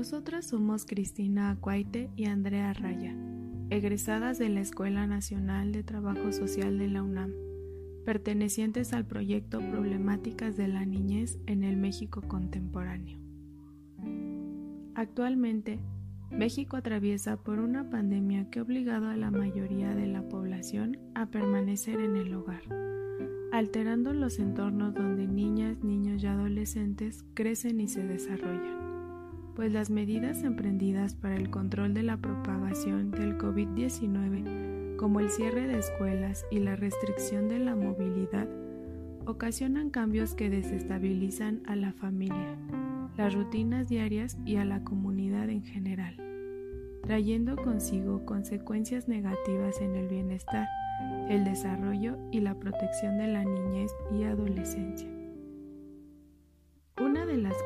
Nosotras somos Cristina Acuaite y Andrea Raya, egresadas de la Escuela Nacional de Trabajo Social de la UNAM, pertenecientes al proyecto Problemáticas de la Niñez en el México Contemporáneo. Actualmente, México atraviesa por una pandemia que ha obligado a la mayoría de la población a permanecer en el hogar, alterando los entornos donde niñas, niños y adolescentes crecen y se desarrollan pues las medidas emprendidas para el control de la propagación del COVID-19, como el cierre de escuelas y la restricción de la movilidad, ocasionan cambios que desestabilizan a la familia, las rutinas diarias y a la comunidad en general, trayendo consigo consecuencias negativas en el bienestar, el desarrollo y la protección de la niñez y adolescencia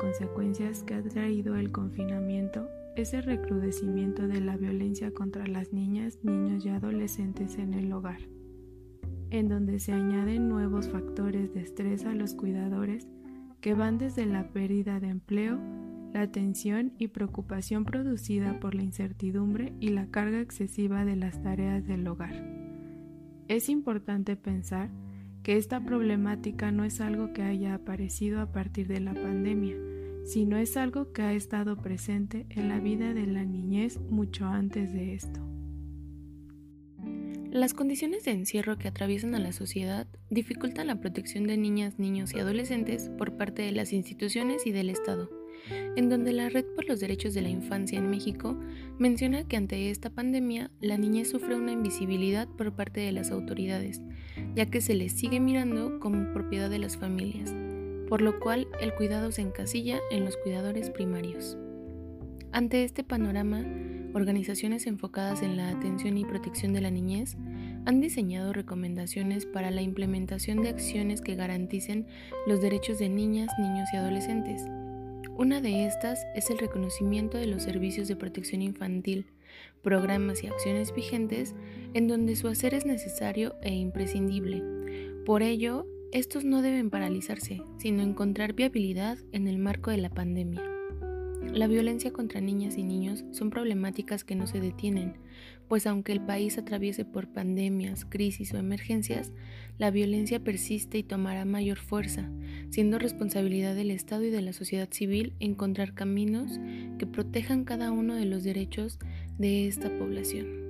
consecuencias que ha traído el confinamiento es el recrudecimiento de la violencia contra las niñas, niños y adolescentes en el hogar, en donde se añaden nuevos factores de estrés a los cuidadores que van desde la pérdida de empleo, la tensión y preocupación producida por la incertidumbre y la carga excesiva de las tareas del hogar. Es importante pensar que esta problemática no es algo que haya aparecido a partir de la pandemia, sino es algo que ha estado presente en la vida de la niñez mucho antes de esto. Las condiciones de encierro que atraviesan a la sociedad dificultan la protección de niñas, niños y adolescentes por parte de las instituciones y del Estado en donde la Red por los Derechos de la Infancia en México menciona que ante esta pandemia la niñez sufre una invisibilidad por parte de las autoridades, ya que se les sigue mirando como propiedad de las familias, por lo cual el cuidado se encasilla en los cuidadores primarios. Ante este panorama, organizaciones enfocadas en la atención y protección de la niñez han diseñado recomendaciones para la implementación de acciones que garanticen los derechos de niñas, niños y adolescentes una de estas es el reconocimiento de los servicios de protección infantil, programas y acciones vigentes en donde su hacer es necesario e imprescindible. Por ello, estos no deben paralizarse, sino encontrar viabilidad en el marco de la pandemia. La violencia contra niñas y niños son problemáticas que no se detienen, pues aunque el país atraviese por pandemias, crisis o emergencias, la violencia persiste y tomará mayor fuerza, siendo responsabilidad del Estado y de la sociedad civil encontrar caminos que protejan cada uno de los derechos de esta población.